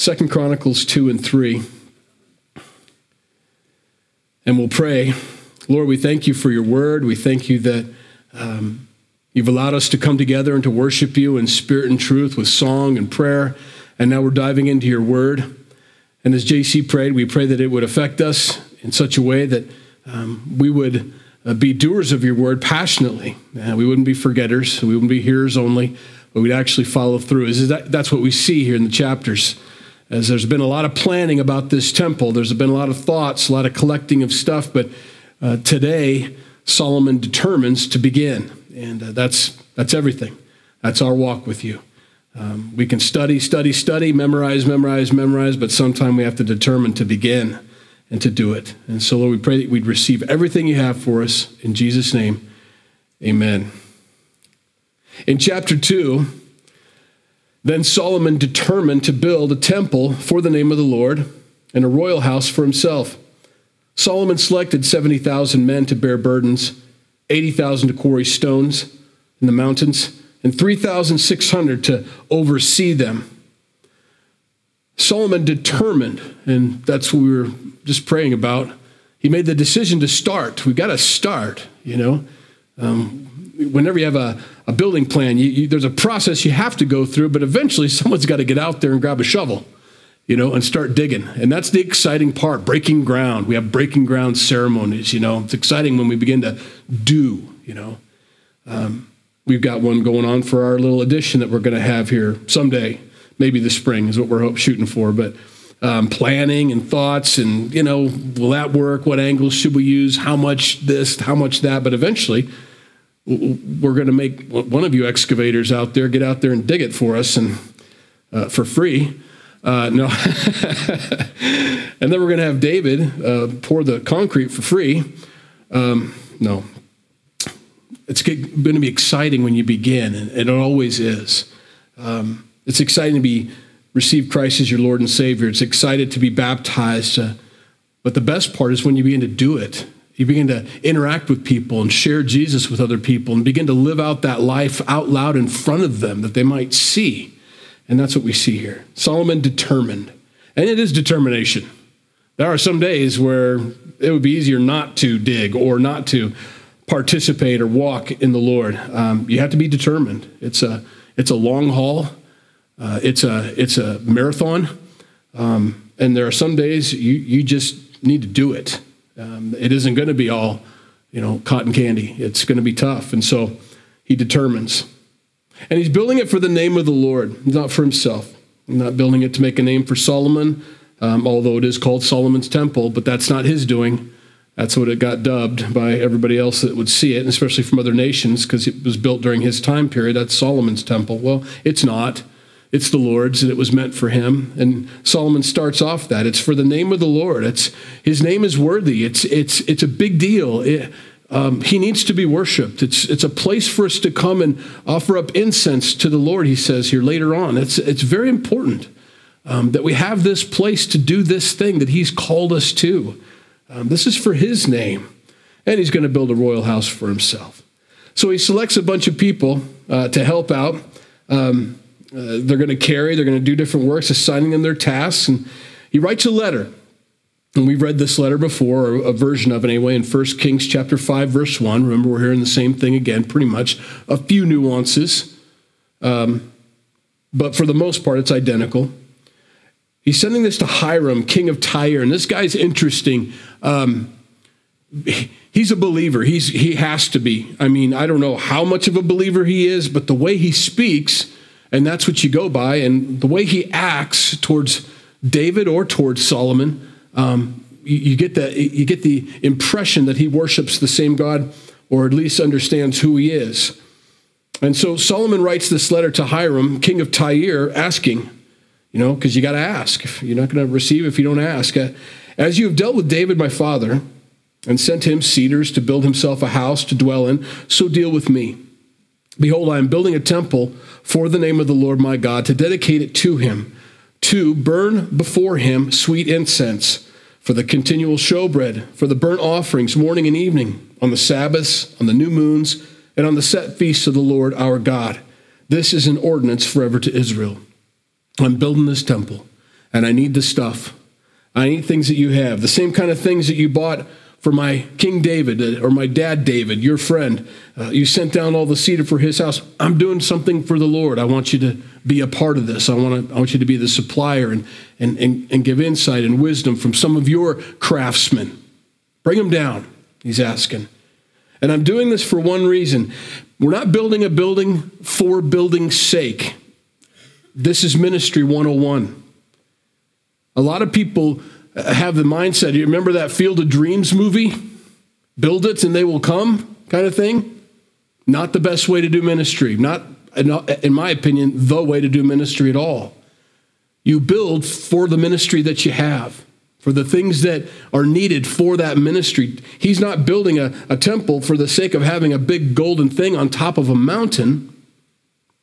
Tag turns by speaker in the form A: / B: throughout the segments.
A: Second Chronicles 2 and 3. And we'll pray. Lord, we thank you for your word. We thank you that um, you've allowed us to come together and to worship you in spirit and truth with song and prayer. And now we're diving into your word. And as JC prayed, we pray that it would affect us in such a way that um, we would uh, be doers of your word passionately. Uh, we wouldn't be forgetters. We wouldn't be hearers only, but we'd actually follow through. Is that, that's what we see here in the chapters. As there's been a lot of planning about this temple, there's been a lot of thoughts, a lot of collecting of stuff, but uh, today Solomon determines to begin, and uh, that's that's everything. That's our walk with you. Um, we can study, study, study, memorize, memorize, memorize, but sometime we have to determine to begin and to do it. And so, Lord, we pray that we'd receive everything you have for us. In Jesus' name, amen. In chapter 2, then Solomon determined to build a temple for the name of the Lord and a royal house for himself. Solomon selected 70,000 men to bear burdens, 80,000 to quarry stones in the mountains, and 3,600 to oversee them. Solomon determined, and that's what we were just praying about. He made the decision to start. We've got to start, you know. Um, whenever you have a, a building plan, you, you, there's a process you have to go through, but eventually someone's got to get out there and grab a shovel, you know, and start digging. And that's the exciting part breaking ground. We have breaking ground ceremonies, you know. It's exciting when we begin to do, you know. Um, we've got one going on for our little addition that we're going to have here someday. Maybe the spring is what we're shooting for, but um, planning and thoughts and you know will that work what angles should we use how much this how much that but eventually we're going to make one of you excavators out there get out there and dig it for us and uh, for free. Uh, no, and then we're going to have David uh, pour the concrete for free. Um, no, it's going to be exciting when you begin, and it always is. Um, it's exciting to be receive Christ as your Lord and Savior. It's excited to be baptized, uh, but the best part is when you begin to do it you begin to interact with people and share Jesus with other people and begin to live out that life out loud in front of them that they might see. And that's what we see here. Solomon determined. And it is determination. There are some days where it would be easier not to dig or not to participate or walk in the Lord. Um, you have to be determined. It's a, it's a long haul, uh, it's, a, it's a marathon. Um, and there are some days you, you just need to do it. Um, it isn't going to be all, you know, cotton candy. It's going to be tough. And so he determines. And he's building it for the name of the Lord, not for himself. He's not building it to make a name for Solomon, um, although it is called Solomon's Temple, but that's not his doing. That's what it got dubbed by everybody else that would see it, especially from other nations, because it was built during his time period. That's Solomon's temple. Well, it's not. It's the Lord's, and it was meant for him. And Solomon starts off that it's for the name of the Lord. It's his name is worthy. It's it's it's a big deal. It, um, he needs to be worshipped. It's it's a place for us to come and offer up incense to the Lord. He says here later on. It's it's very important um, that we have this place to do this thing that He's called us to. Um, this is for His name, and He's going to build a royal house for Himself. So He selects a bunch of people uh, to help out. Um, uh, they're going to carry, they're going to do different works, assigning them their tasks. And he writes a letter. And we've read this letter before, or a version of it anyway, in 1 Kings chapter 5, verse 1. Remember, we're hearing the same thing again, pretty much. A few nuances. Um, but for the most part, it's identical. He's sending this to Hiram, king of Tyre. And this guy's interesting. Um, he's a believer. He's, he has to be. I mean, I don't know how much of a believer he is, but the way he speaks and that's what you go by. And the way he acts towards David or towards Solomon, um, you, you, get the, you get the impression that he worships the same God or at least understands who he is. And so Solomon writes this letter to Hiram, king of Tyre, asking, you know, because you got to ask. You're not going to receive if you don't ask. Uh, As you have dealt with David, my father, and sent him cedars to build himself a house to dwell in, so deal with me. Behold, I am building a temple for the name of the Lord my God, to dedicate it to him, to burn before him sweet incense, for the continual showbread, for the burnt offerings morning and evening, on the Sabbaths, on the new moons, and on the set feasts of the Lord our God. This is an ordinance forever to Israel. I'm building this temple, and I need the stuff. I need things that you have, the same kind of things that you bought for my King David uh, or my dad David, your friend. Uh, you sent down all the cedar for his house. I'm doing something for the Lord. I want you to be a part of this. I want, to, I want you to be the supplier and, and, and, and give insight and wisdom from some of your craftsmen. Bring them down, he's asking. And I'm doing this for one reason. We're not building a building for building's sake. This is ministry 101. A lot of people have the mindset. You remember that Field of Dreams movie? Build it and they will come kind of thing? Not the best way to do ministry. Not, in my opinion, the way to do ministry at all. You build for the ministry that you have, for the things that are needed for that ministry. He's not building a, a temple for the sake of having a big golden thing on top of a mountain.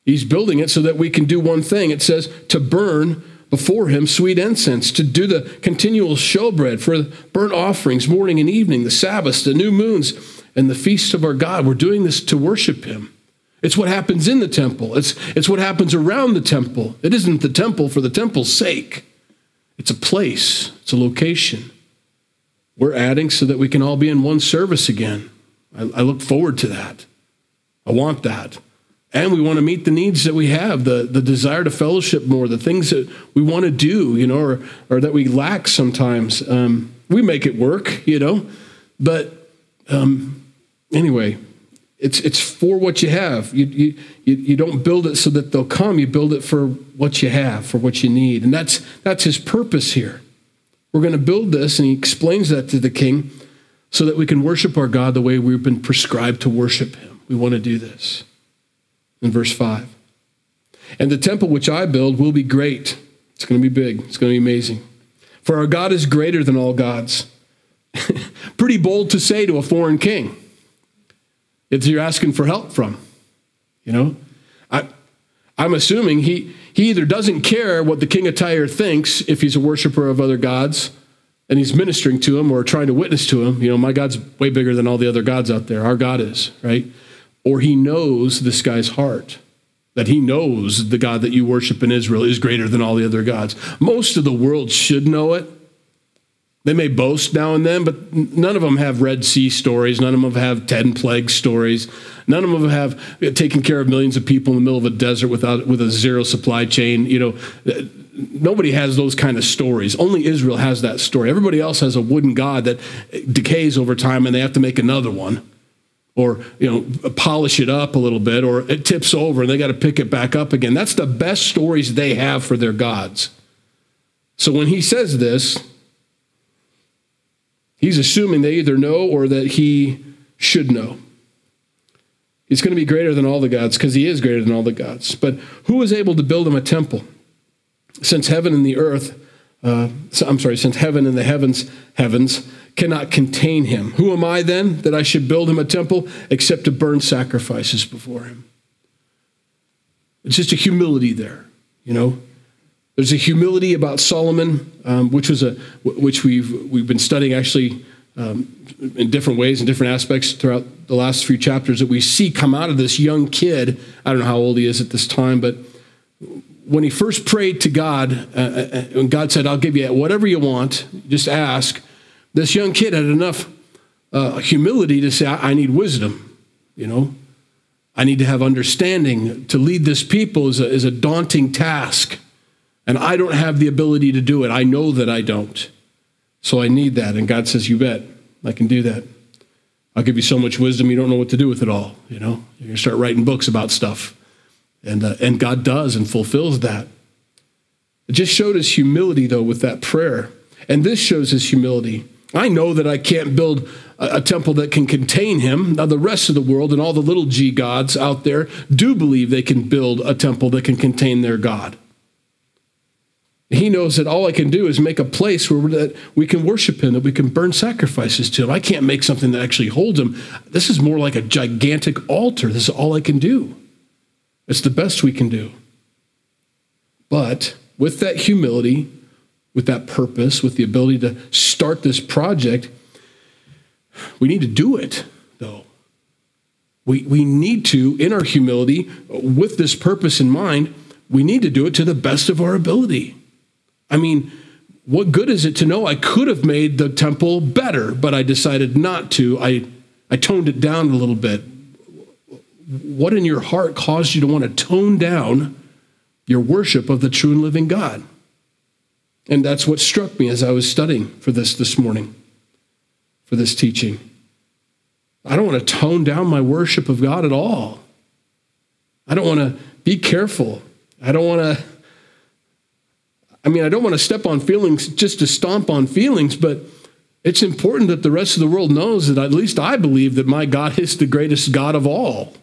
A: He's building it so that we can do one thing. It says to burn before him sweet incense, to do the continual showbread for burnt offerings morning and evening, the Sabbaths, the new moons, and the feasts of our God. We're doing this to worship him. It's what happens in the temple. It's, it's what happens around the temple. It isn't the temple for the temple's sake. It's a place, it's a location. We're adding so that we can all be in one service again. I, I look forward to that. I want that. And we want to meet the needs that we have, the, the desire to fellowship more, the things that we want to do, you know, or, or that we lack sometimes. Um, we make it work, you know, but um, anyway, it's, it's for what you have. You, you, you don't build it so that they'll come. You build it for what you have, for what you need. And that's, that's his purpose here. We're going to build this, and he explains that to the king so that we can worship our God the way we've been prescribed to worship him. We want to do this in verse 5. And the temple which I build will be great. It's going to be big, it's going to be amazing. For our God is greater than all gods. Pretty bold to say to a foreign king. It's you're asking for help from. You know? I, I'm assuming he, he either doesn't care what the king of Tyre thinks if he's a worshiper of other gods and he's ministering to him or trying to witness to him. You know, my God's way bigger than all the other gods out there. Our God is, right? Or he knows this guy's heart that he knows the God that you worship in Israel is greater than all the other gods. Most of the world should know it. They may boast now and then, but none of them have Red Sea stories. None of them have 10 plague stories. None of them have taken care of millions of people in the middle of a desert without, with a zero supply chain. You know, nobody has those kind of stories. Only Israel has that story. Everybody else has a wooden God that decays over time and they have to make another one or you know polish it up a little bit or it tips over and they got to pick it back up again. That's the best stories they have for their gods. So when he says this he's assuming they either know or that he should know. He's going to be greater than all the gods because he is greater than all the gods. But who is able to build him a temple? Since heaven and the earth uh, i'm sorry since heaven and the heavens heavens cannot contain him. Who am I then that I should build him a temple except to burn sacrifices before him? It's just a humility there, you know. There's a humility about Solomon, um, which was a which we've we've been studying actually um, in different ways and different aspects throughout the last few chapters that we see come out of this young kid. I don't know how old he is at this time, but when he first prayed to God, uh, uh when God said, "I'll give you whatever you want, just ask," This young kid had enough uh, humility to say, I, I need wisdom, you know. I need to have understanding. To lead this people is a, is a daunting task. And I don't have the ability to do it. I know that I don't. So I need that. And God says, You bet, I can do that. I'll give you so much wisdom, you don't know what to do with it all. You know, you're going to start writing books about stuff. And, uh, and God does and fulfills that. It just showed his humility, though, with that prayer. And this shows his humility. I know that I can't build a, a, temple that can contain him. Now, the rest of the world and all the little g gods out there do believe they can build a temple that can contain their God. He knows that all I can do is make a place where that we can worship him, that we can burn sacrifices to him. I can't make something that actually holds him. This is more like a gigantic altar. This is all I can do. It's the best we can do. But with that humility, with that purpose, with the ability to start this project, we need to do it, though. We, we need to, in our humility, with this purpose in mind, we need to do it to the best of our ability. I mean, what good is it to know I could have made the temple better, but I decided not to? I, I toned it down a little bit. What in your heart caused you to want to tone down your worship of the true and living God? And that's what struck me as I was studying for this this morning, for this teaching. I don't want to tone down my worship of God at all. I don't want to be careful. I don't want to I mean, I don't want to step on feelings just to stomp on feelings, but it's important that the rest of the world knows that at least I believe that my God is the greatest God of all,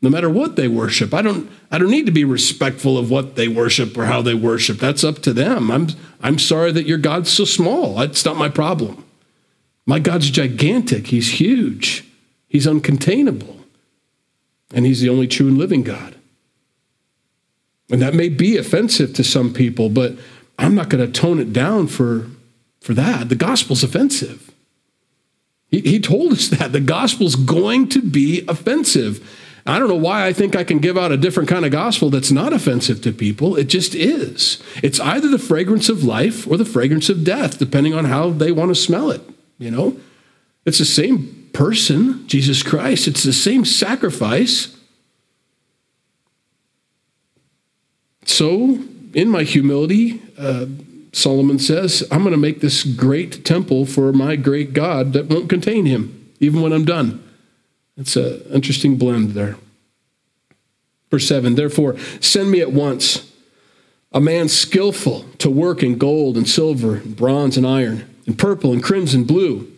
A: no matter what they worship. I don't, I don't need to be respectful of what they worship or how they worship. That's up to them. I'm, I'm sorry that your God's so small. That's not my problem. My God's gigantic, He's huge, He's uncontainable, and He's the only true and living God. And that may be offensive to some people, but I'm not going to tone it down for, for that. The gospel's offensive. He, he told us that. The gospel's going to be offensive. I don't know why I think I can give out a different kind of gospel that's not offensive to people. It just is. It's either the fragrance of life or the fragrance of death, depending on how they want to smell it. You know, it's the same person, Jesus Christ. It's the same sacrifice. So in my humility, uh, Solomon says, I'm going to make this great temple for my great God that won't contain him, even when I'm done. It's an interesting blend there. Verse 7 Therefore, send me at once a man skillful to work in gold and silver, and bronze and iron, and purple and crimson blue,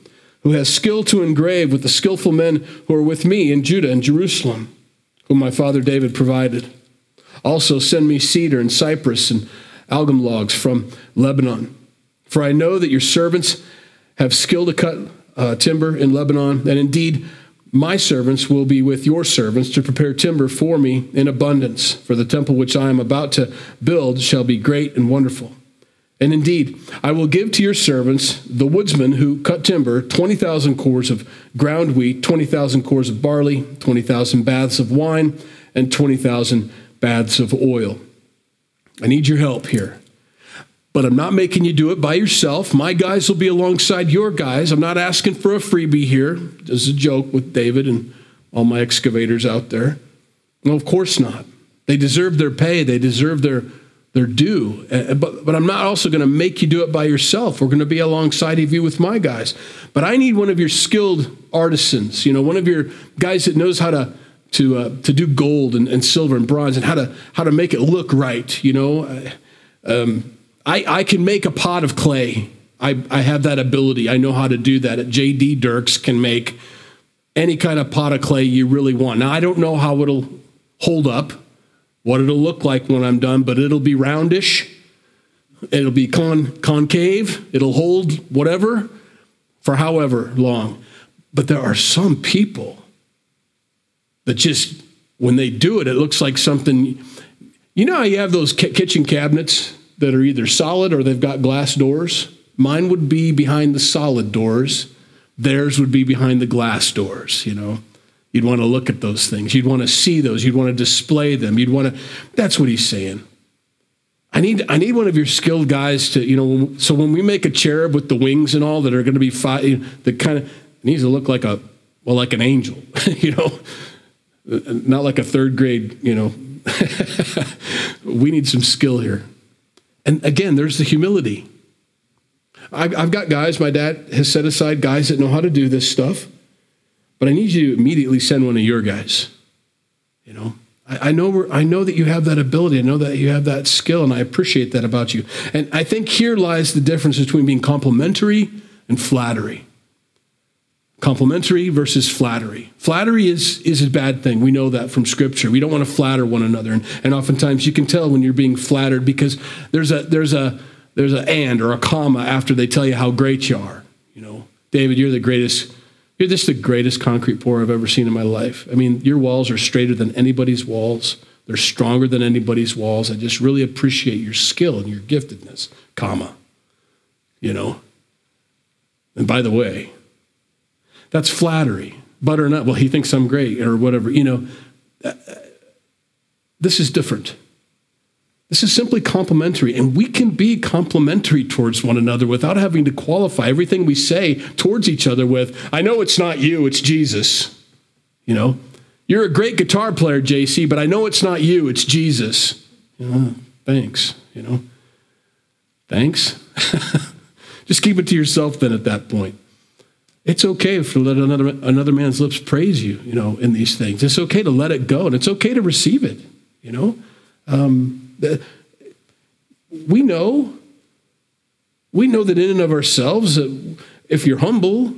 A: who has skill to engrave with the skillful men who are with me in Judah and Jerusalem, whom my father David provided. Also, send me cedar and cypress and algum logs from Lebanon. For I know that your servants have skill to cut uh, timber in Lebanon, and indeed, my servants will be with your servants to prepare timber for me in abundance. For the temple which I am about to build shall be great and wonderful. And indeed, I will give to your servants, the woodsmen who cut timber, 20,000 kors of ground wheat, 20,000 kors of barley, 20,000 baths of wine, and 20,000 baths of oil. I need your help here. But I'm not making you do it by yourself. My guys will be alongside your guys. I'm not asking for a freebie here. This is a joke with David and all my excavators out there. No, of course not. They deserve their pay, they deserve their, their due. Uh, but, but I'm not also going to make you do it by yourself. We're going to be alongside of you with my guys. But I need one of your skilled artisans, you know, one of your guys that knows how to to uh, to do gold and, and, silver and bronze and how to how to make it look right. You know, um, I I can make a pot of clay. I I have that ability. I know how to do that. J.D. Dirks can make any kind of pot of clay you really want. Now I don't know how it'll hold up, what it'll look like when I'm done, but it'll be roundish. It'll be con- concave. It'll hold whatever for however long. But there are some people that just when they do it, it looks like something. You know how you have those kitchen cabinets that are either solid or they've got glass doors? Mine would be behind the solid doors. Theirs would be behind the glass doors, you know. You'd want to look at those things. You'd want to see those. You'd want to display them. You'd want to That's what he's saying. I need I need one of your skilled guys to, you know, so when we make a cherub with the wings and all that are going to be five, the kind of needs to look like a well like an angel, you know not like a third grade, you know. we need some skill here. And again, there's the humility. I've got guys, my dad has set aside guys that know how to do this stuff, but I need you to immediately send one of your guys. You know, I, know I know that you have that ability. I know that you have that skill, and I appreciate that about you. And I think here lies the difference between being complimentary and flattery. Complimentary versus flattery. Flattery is, is a bad thing. We know that from Scripture. We don't want to flatter one another. And, and oftentimes you can tell when you're being flattered because there's a, there's, a, there's a and or a comma after they tell you how great you are. You know, David, you're the greatest. You're just the greatest concrete pour I've ever seen in my life. I mean, your walls are straighter than anybody's walls. They're stronger than anybody's walls. I just really appreciate your skill and your giftedness, comma. You know. And by the way, that's flattery. Butter nut, well, he thinks I'm great or whatever. You know, this is different. This is simply complimentary, and we can be complimentary towards one another without having to qualify everything we say towards each other with, I know it's not you, it's Jesus. You know, you're a great guitar player, JC, but I know it's not you, it's Jesus. Thanks, you know. Thanks. Just keep it to yourself then at that point. It's okay to let another, another man's lips praise you, you know, in these things. It's okay to let it go, and it's okay to receive it, you know. Um, the, we know, we know that in and of ourselves, if you're humble,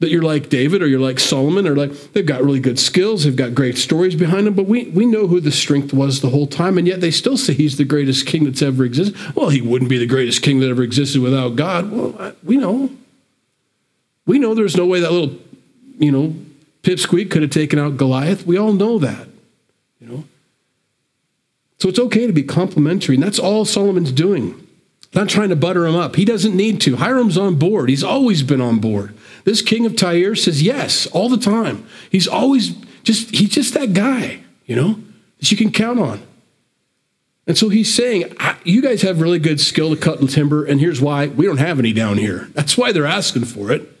A: that you're like David or you're like Solomon or like they've got really good skills, they've got great stories behind them, but we, we know who the strength was the whole time, and yet they still say he's the greatest king that's ever existed. Well, he wouldn't be the greatest king that ever existed without God. Well, we know. We know there's no way that little, you know, pipsqueak could have taken out Goliath. We all know that, you know. So it's okay to be complimentary, and that's all Solomon's doing. Not trying to butter him up. He doesn't need to. Hiram's on board. He's always been on board. This king of Tyre says yes all the time. He's always just, he's just that guy, you know, that you can count on. And so he's saying, You guys have really good skill to cut the timber, and here's why we don't have any down here. That's why they're asking for it.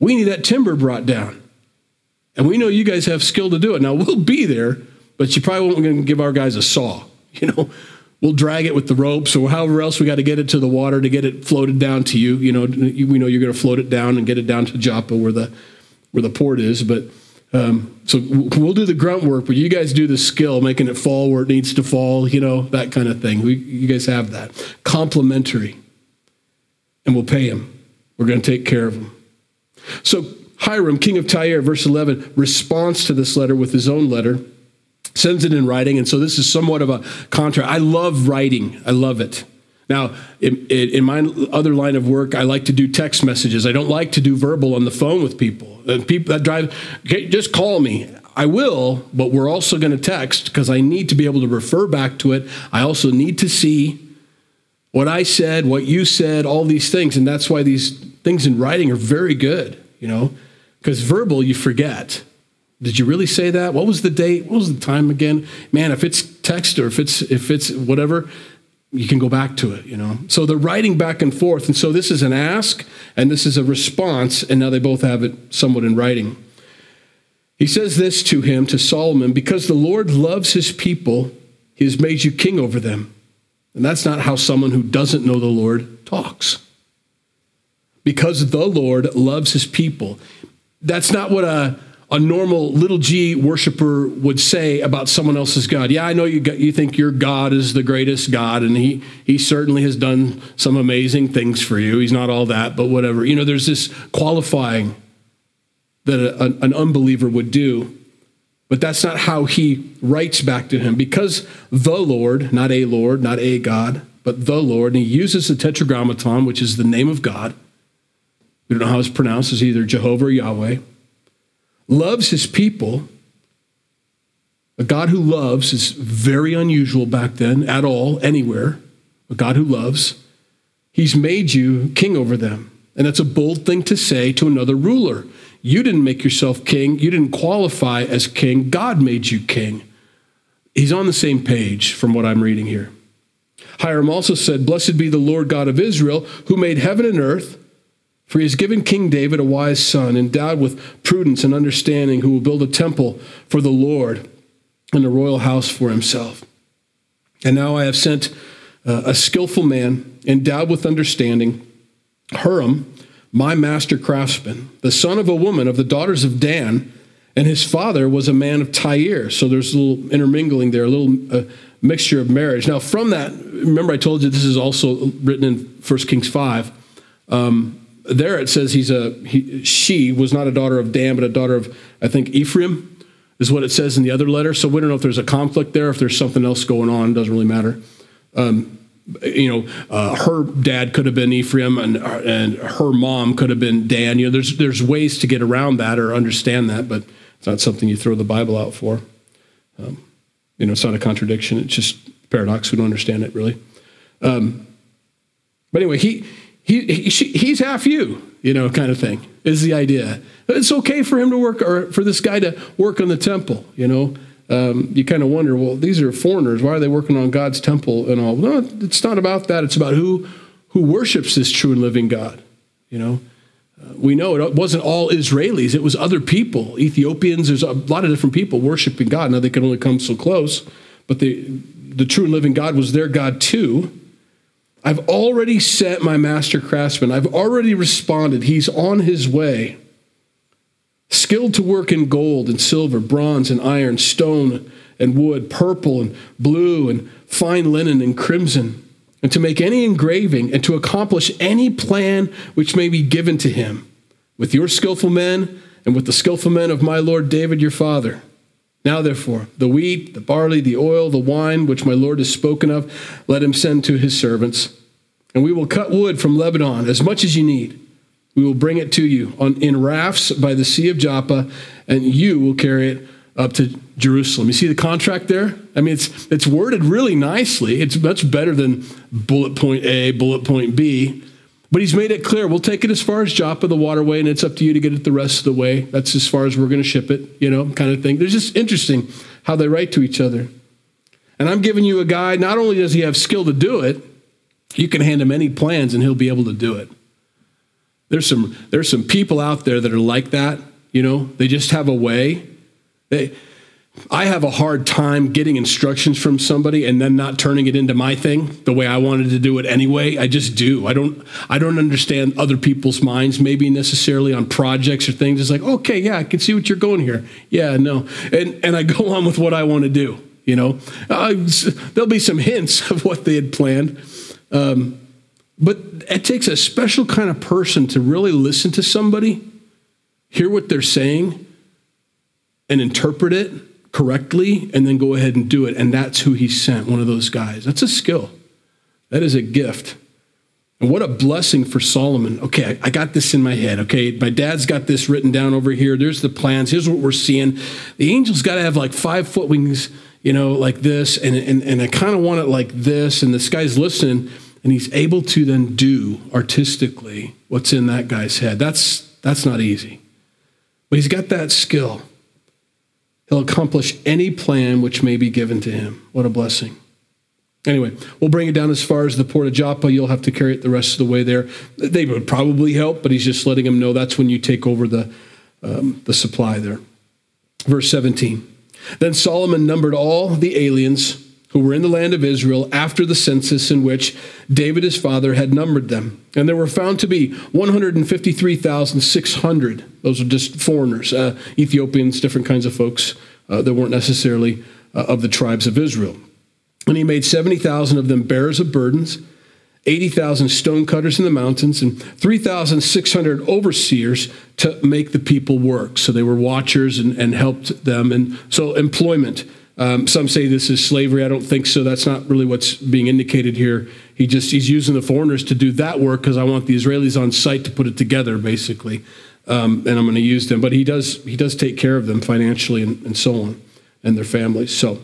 A: We need that timber brought down. And we know you guys have skill to do it. Now, we'll be there, but you probably won't going to give our guys a saw. You know, we'll drag it with the ropes or however else we got to get it to the water to get it floated down to you. You know, we know you're going to float it down and get it down to Joppa where the where the port is. But um, so we'll do the grunt work, but you guys do the skill, making it fall where it needs to fall. You know, that kind of thing. We, you guys have that complementary, and we'll pay him. We're going to take care of him. So Hiram, king of Tyre, verse 11, responds to this letter with his own letter, sends it in writing. And so this is somewhat of a contrast. I love writing, I love it. Now, in, in, my other line of work, I like to do text messages. I don't like to do verbal on the phone with people. Uh, and people that drive, okay, just call me. I will, but we're also going to text because I need to be able to refer back to it. I also need to see what I said, what you said, all these things. And that's why these things in writing are very good, you know, because verbal, you forget. Did you really say that? What was the date? What was the time again? Man, if it's text or if it's if it's whatever, you can go back to it, you know. So they're writing back and forth. And so this is an ask and this is a response, and now they both have it somewhat in writing. He says this to him, to Solomon, because the Lord loves his people, he has made you king over them. And that's not how someone who doesn't know the Lord talks. Because the Lord loves his people. That's not what a a normal little g worshiper would say about someone else's God. Yeah, I know you, you think your God is the greatest God, and he, he certainly has done some amazing things for you. He's not all that, but whatever. You know, there's this qualifying that a, an unbeliever would do. But that's not how he writes back to him. Because the Lord, not a Lord, not a God, but the Lord, and he uses the tetragrammaton, which is the name of God. We don't know how it's pronounced, it's either Jehovah or Yahweh loves his people. A God who loves is very unusual back then, at all, anywhere. A God who loves. He's made you king over them. And that's a bold thing to say to another ruler. You didn't make yourself king, you didn't qualify as king. God made you king. He's on the same page from what I'm reading here. Hiram also said, Blessed be the Lord God of Israel, who made heaven and earth for he has given King David a wise son, endowed with prudence and understanding, who will build a temple for the Lord and a royal house for himself. And now I have sent uh, a skillful man, endowed with understanding, Huram, my master craftsman, the son of a woman of the daughters of Dan, and his father was a man of Tyre. So there's a little intermingling there, a little uh, mixture of marriage. Now, from that, remember I told you this is also written in 1 Kings 5. Um, there it says he's a he, she was not a daughter of Dan, but a daughter of I think Ephraim is what it says in the other letter. So we don't know if there's a conflict there, if there's something else going on. It doesn't really matter. Um, you know, uh, her dad could have been Ephraim, and and her mom could have been Dan. You know, there's there's ways to get around that or understand that, but it's not something you throw the Bible out for. Um, you know, it's not a contradiction. It's just paradox. We don't understand it really. Um, but anyway, he he, he he's half you, you know, kind of thing is the idea. It's okay for him to work or for this guy to work on the temple, you know. um, you kind of wonder, well, these are foreigners. Why are they working on God's temple and all? No, it's not about that. It's about who who worships this true and living God. You know, uh, we know it wasn't all Israelis; it was other people, Ethiopians. There's a lot of different people worshiping God. Now they can only come so close, but the the true and living God was their God too. I've already sent my master craftsman. I've already responded. He's on his way skilled to work in gold and silver, bronze and iron, stone and wood, purple and blue and fine linen and crimson, and to make any engraving and to accomplish any plan which may be given to him, with your skillful men and with the skillful men of my Lord David your father. Now, therefore, the wheat, the barley, the oil, the wine, which my Lord has spoken of, let him send to his servants. And we will cut wood from Lebanon as much as you need we will bring it to you on, in rafts by the Sea of Joppa, and you will carry it up to Jerusalem. You see the contract there? I mean, it's, it's worded really nicely. It's much better than bullet point A, bullet point B. But he's made it clear we'll take it as far as Joppa, the waterway, and it's up to you to get it the rest of the way. That's as far as we're going to ship it, you know, kind of thing. There's just interesting how they write to each other. And I'm giving you a guy, not only does he have skill to do it, you can hand him any plans and he'll be able to do it. There's some there's some people out there that are like that, you know, they just have a way. They I have a hard time getting instructions from somebody and then not turning it into my thing the way I wanted to do it anyway. I just do. I don't I don't understand other people's minds maybe necessarily on projects or things. It's like, "Okay, yeah, I can see what you're going here." Yeah, no. And and I go on with what I want to do, you know. Uh, there'll be some hints of what they had planned. Um, but it takes a special kind of person to really listen to somebody, hear what they're saying, and interpret it correctly, and then go ahead and do it. And that's who he sent, one of those guys. That's a skill, that is a gift. And what a blessing for Solomon. Okay, I got this in my head. Okay, my dad's got this written down over here. There's the plans. Here's what we're seeing. The angel's got to have like five foot wings, you know, like this. And, and, and I kind of want it like this. And this guy's listening and he's able to then do artistically what's in that guy's head. That's that's not easy. But he's got that skill. He'll accomplish any plan which may be given to him. What a blessing. Anyway, we'll bring it down as far as the port of Joppa. You'll have to carry it the rest of the way there. They would probably help, but he's just letting him know that's when you take over the, um, the supply there. Verse 17. Then Solomon numbered all the aliens who were in the land of Israel after the census in which David his father had numbered them. And there were found to be 153,600. Those are just foreigners, uh, Ethiopians, different kinds of folks uh, that weren't necessarily uh, of the tribes of Israel. And he made 70,000 of them bearers of burdens, 80,000 stonecutters in the mountains, and 3,600 overseers to make the people work. So they were watchers and, and helped them. And so employment um, some say this is slavery. I don't think so. That's not really what's being indicated here. He just he's using the foreigners to do that work because I want the Israelis on site to put it together, basically. Um, and I'm going to use them. But he does he does take care of them financially and, and so on, and their families. So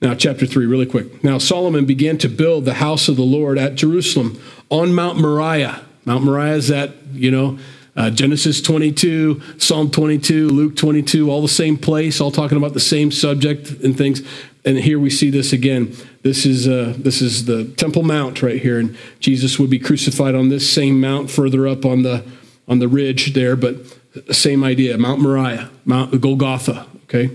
A: now chapter three, really quick. Now Solomon began to build the house of the Lord at Jerusalem on Mount Moriah. Mount Moriah is that you know uh, Genesis 22, Psalm 22, Luke 22, all the same place, all talking about the same subject and things. And here we see this again. This is uh, this is the Temple Mount right here, and Jesus would be crucified on this same mount further up on the on the ridge there, but same idea, Mount Moriah, Mount Golgotha. Okay,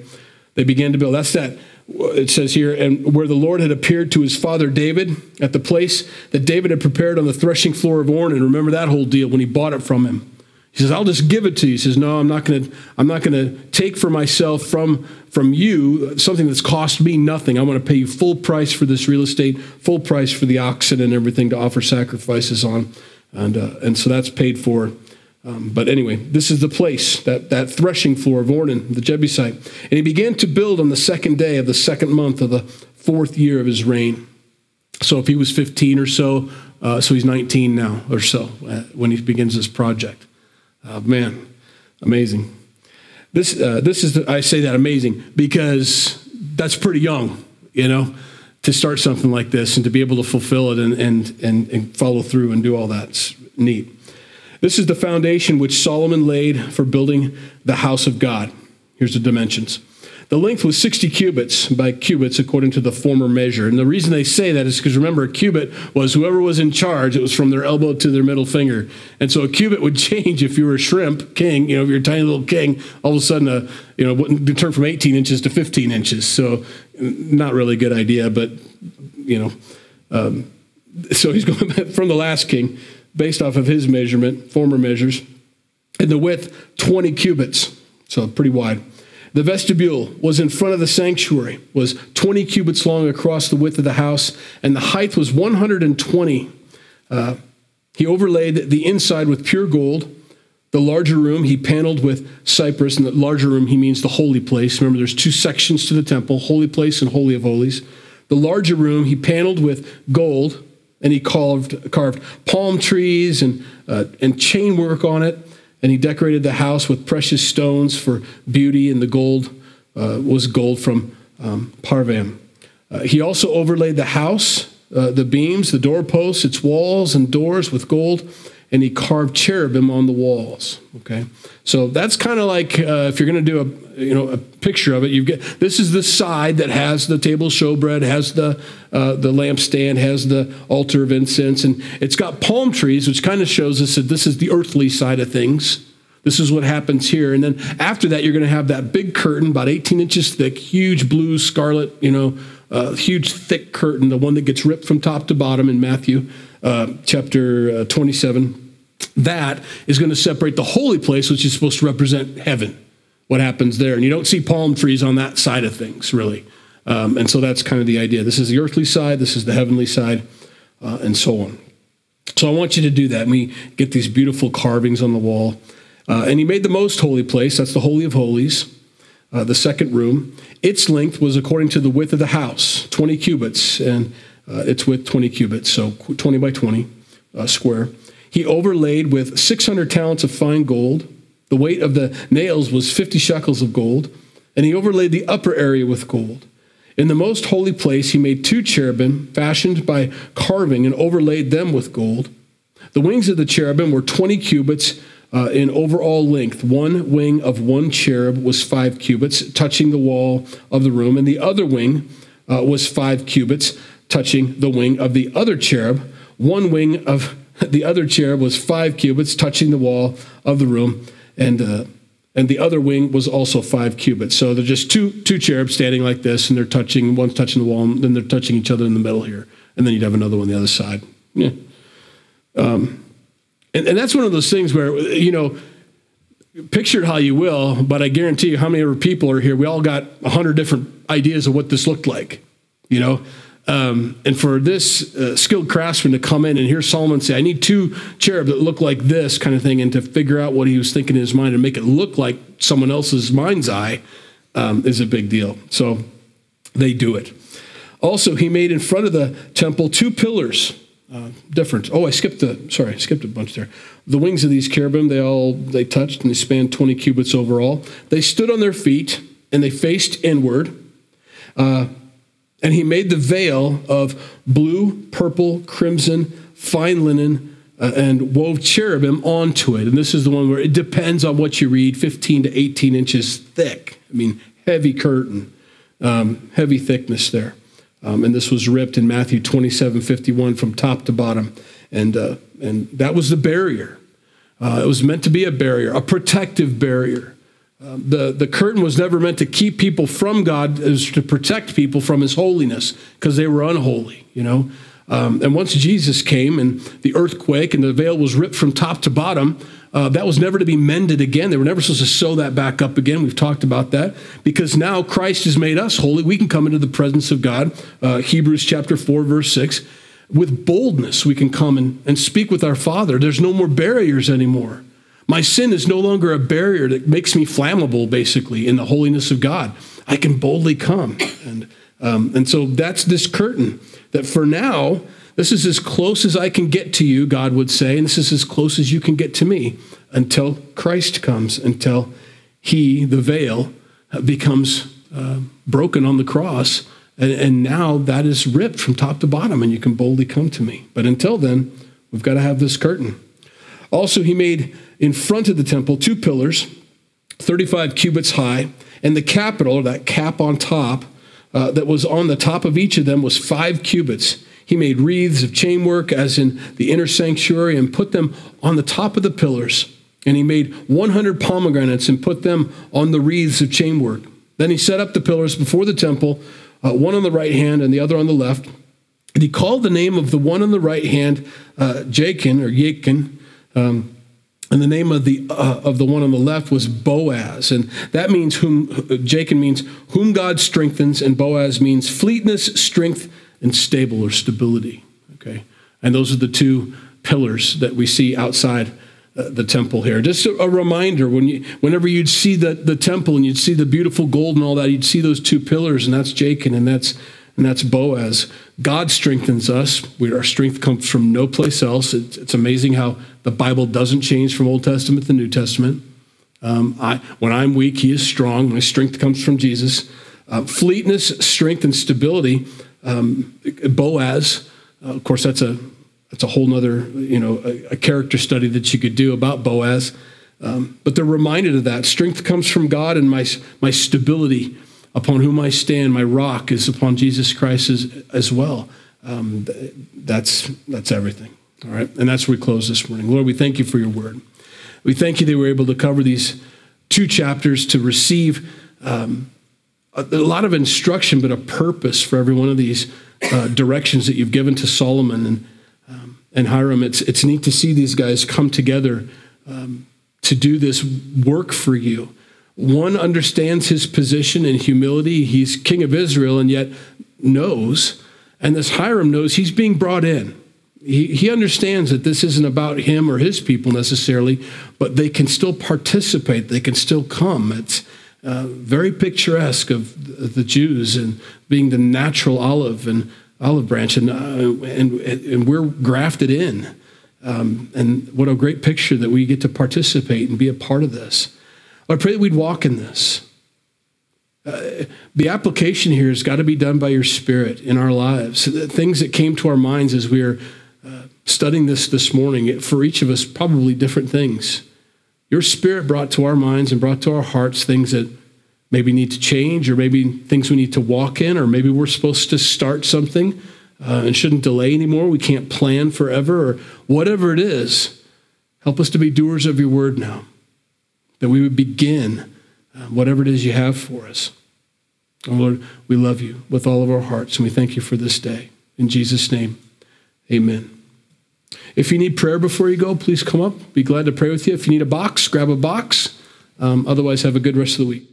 A: they began to build. That's that it says here, and where the Lord had appeared to his father David at the place that David had prepared on the threshing floor of Ornan. Remember that whole deal when he bought it from him. He says, I'll just give it to you. He says, No, I'm not gonna, I'm not gonna take for myself from, from you something that's cost me nothing. I want to pay you full price for this real estate, full price for the oxen and everything to offer sacrifices on. And, uh, and so that's paid for. Um, but anyway, this is the place, that, that threshing floor of Ornan, the Jebusite. And he began to build on the second day of the second month of the fourth year of his reign. So if he was 15 or so, uh, so he's 19 now or so uh, when he begins this project. Uh, man, amazing. This, uh, this is, I say that amazing because that's pretty young, you know, to start something like this and to be able to fulfill it and, and, and, and follow through and do all that. It's neat. This is the foundation which Solomon laid for building the house of God. Here's the dimensions. The length was 60 cubits by cubits according to the former measure. And the reason they say that is because remember, a cubit was whoever was in charge, it was from their elbow to their middle finger. And so a cubit would change if you were a shrimp king, you know, if you're a tiny little king, all of a sudden, a, you know, it would turn from 18 inches to 15 inches. So not really a good idea, but, you know, um, so he's going from the last king based off of his measurement, former measures, and the width 20 cubits, so pretty wide. The vestibule was in front of the sanctuary, was 20 cubits long across the width of the house, and the height was 120. Uh, he overlaid the inside with pure gold. The larger room he paneled with cypress, and the larger room he means the holy place. Remember, there's two sections to the temple: holy place and holy of holies. The larger room he paneled with gold, and he carved, carved palm trees and uh, and chain work on it. And he decorated the house with precious stones for beauty, and the gold uh, was gold from um, Parvaim. Uh, he also overlaid the house, uh, the beams, the doorposts, its walls and doors with gold, and he carved cherubim on the walls. Okay, so that's kind of like uh, if you're going to do a you know a picture of it, you get this is the side that has the table showbread, has the uh, the lampstand, has the altar of incense, and it's got palm trees, which kind of shows us that this is the earthly side of things. This is what happens here, and then after that, you're going to have that big curtain, about 18 inches thick, huge blue scarlet, you know, uh, huge thick curtain, the one that gets ripped from top to bottom in Matthew uh, chapter uh, 27 that is going to separate the holy place, which is supposed to represent heaven, what happens there. And you don't see palm trees on that side of things, really. Um, and so that's kind of the idea. This is the earthly side, this is the heavenly side, uh, and so on. So I want you to do that. And we get these beautiful carvings on the wall. Uh, and he made the most holy place, that's the Holy of Holies, uh, the second room. Its length was according to the width of the house, 20 cubits, and uh, its width 20 cubits, so 20 by 20 uh, square. He overlaid with 600 talents of fine gold. The weight of the nails was 50 shekels of gold. And he overlaid the upper area with gold. In the most holy place, he made two cherubim fashioned by carving and overlaid them with gold. The wings of the cherubim were 20 cubits uh, in overall length. One wing of one cherub was five cubits, touching the wall of the room, and the other wing uh, was five cubits, touching the wing of the other cherub. One wing of the other cherub was five cubits, touching the wall of the room, and uh, and the other wing was also five cubits. So they're just two two cherubs standing like this, and they're touching one's touching the wall, and then they're touching each other in the middle here, and then you'd have another one on the other side. Yeah. Um, and, and that's one of those things where you know picture it how you will, but I guarantee you, how many people are here? We all got a hundred different ideas of what this looked like. You know, um, and for this uh, skilled craftsman to come in and hear Solomon say, I need two cherub that look like this kind of thing, and to figure out what he was thinking in his mind and make it look like someone else's mind's eye um, is a big deal. So they do it. Also, he made in front of the temple two pillars. Uh, different. Oh, I skipped the. Sorry, I skipped a bunch there. The wings of these cherubim, they all they touched and they spanned 20 cubits overall. They stood on their feet and they faced inward. Uh, and he made the veil of blue, purple, crimson, fine linen, uh, and wove cherubim onto it. And this is the one where it depends on what you read 15 to 18 inches thick. I mean, heavy curtain, um, heavy thickness there. Um, and this was ripped in Matthew 27 51 from top to bottom. And, uh, and that was the barrier. Uh, it was meant to be a barrier, a protective barrier. Um, the, the curtain was never meant to keep people from God, it was to protect people from his holiness because they were unholy, you know. Um, and once Jesus came and the earthquake and the veil was ripped from top to bottom, uh, that was never to be mended again. They were never supposed to sew that back up again. We've talked about that because now Christ has made us holy. We can come into the presence of God. Uh, Hebrews chapter 4, verse 6. With boldness, we can come and, and speak with our Father. There's no more barriers anymore. My sin is no longer a barrier that makes me flammable, basically, in the holiness of God. I can boldly come. And, um, and so that's this curtain that for now, this is as close as I can get to you, God would say, and this is as close as you can get to me until Christ comes, until he, the veil, becomes uh, broken on the cross. And, and now that is ripped from top to bottom, and you can boldly come to me. But until then, we've got to have this curtain. Also, he made in front of the temple two pillars, 35 cubits high, And the capital, or that cap on top, uh, that was on the top of each of them was five cubits. He made wreaths of chainwork, as in the inner sanctuary, and put them on the top of the pillars. And he made 100 pomegranates and put them on the wreaths of chainwork. Then he set up the pillars before the temple, uh, one on the right hand and the other on the left. And he called the name of the one on the right hand uh, or Yakin. Um, and the name of the uh, of the one on the left was Boaz, and that means whom Jachin means whom God strengthens, and Boaz means fleetness, strength, and stable or stability. Okay, and those are the two pillars that we see outside uh, the temple here. Just a, a, reminder when you, whenever you'd see the, the temple and you'd see the beautiful gold and all that, you'd see those two pillars, and that's Jachin and that's and that's Boaz. God strengthens us. We, our strength comes from no place else. It's, it's, amazing how the Bible doesn't change from Old Testament to New Testament. Um, I, when I'm weak, He is strong. My strength comes from Jesus. Uh, fleetness, strength, and stability. Um, Boaz, uh, of course, that's a that's a whole other you know a, a character study that you could do about Boaz. Um, but they're reminded of that. Strength comes from God, and my my stability upon whom I stand, my rock is upon Jesus Christ as, as well. Um, that's, that's everything. All right. And that's where we close this morning. Lord, we thank you for your word. We thank you that we are able to cover these two chapters to receive um, a, a, lot of instruction, but a purpose for every one of these uh, directions that you've given to Solomon and, um, and Hiram. It's, it's neat to see these guys come together um, to do this work for you. One understands his position in humility. He's king of Israel and yet knows, and this Hiram knows he's being brought in. He, he understands that this isn't about him or his people necessarily, but they can still participate. They can still come. It's uh, very picturesque of the Jews and being the natural olive and olive branch, and, uh, and, and we're grafted in. Um, and what a great picture that we get to participate and be a part of this. I pray that we'd walk in this. Uh, the application here has got to be done by your spirit in our lives. The Things that came to our minds as we are uh, studying this this morning, for each of us, probably different things. Your spirit brought to our minds and brought to our hearts things that maybe need to change, or maybe things we need to walk in, or maybe we're supposed to start something uh, and shouldn't delay anymore. We can't plan forever, or whatever it is. Help us to be doers of your word now that we would begin uh, whatever it is you have for us. Oh, Lord, we love you with all of our hearts, and we thank you for this day. In Jesus' name, amen. If you need prayer before you go, please come up. Be glad to pray with you. If you need a box, grab a box. Um, otherwise, have a good rest of the week.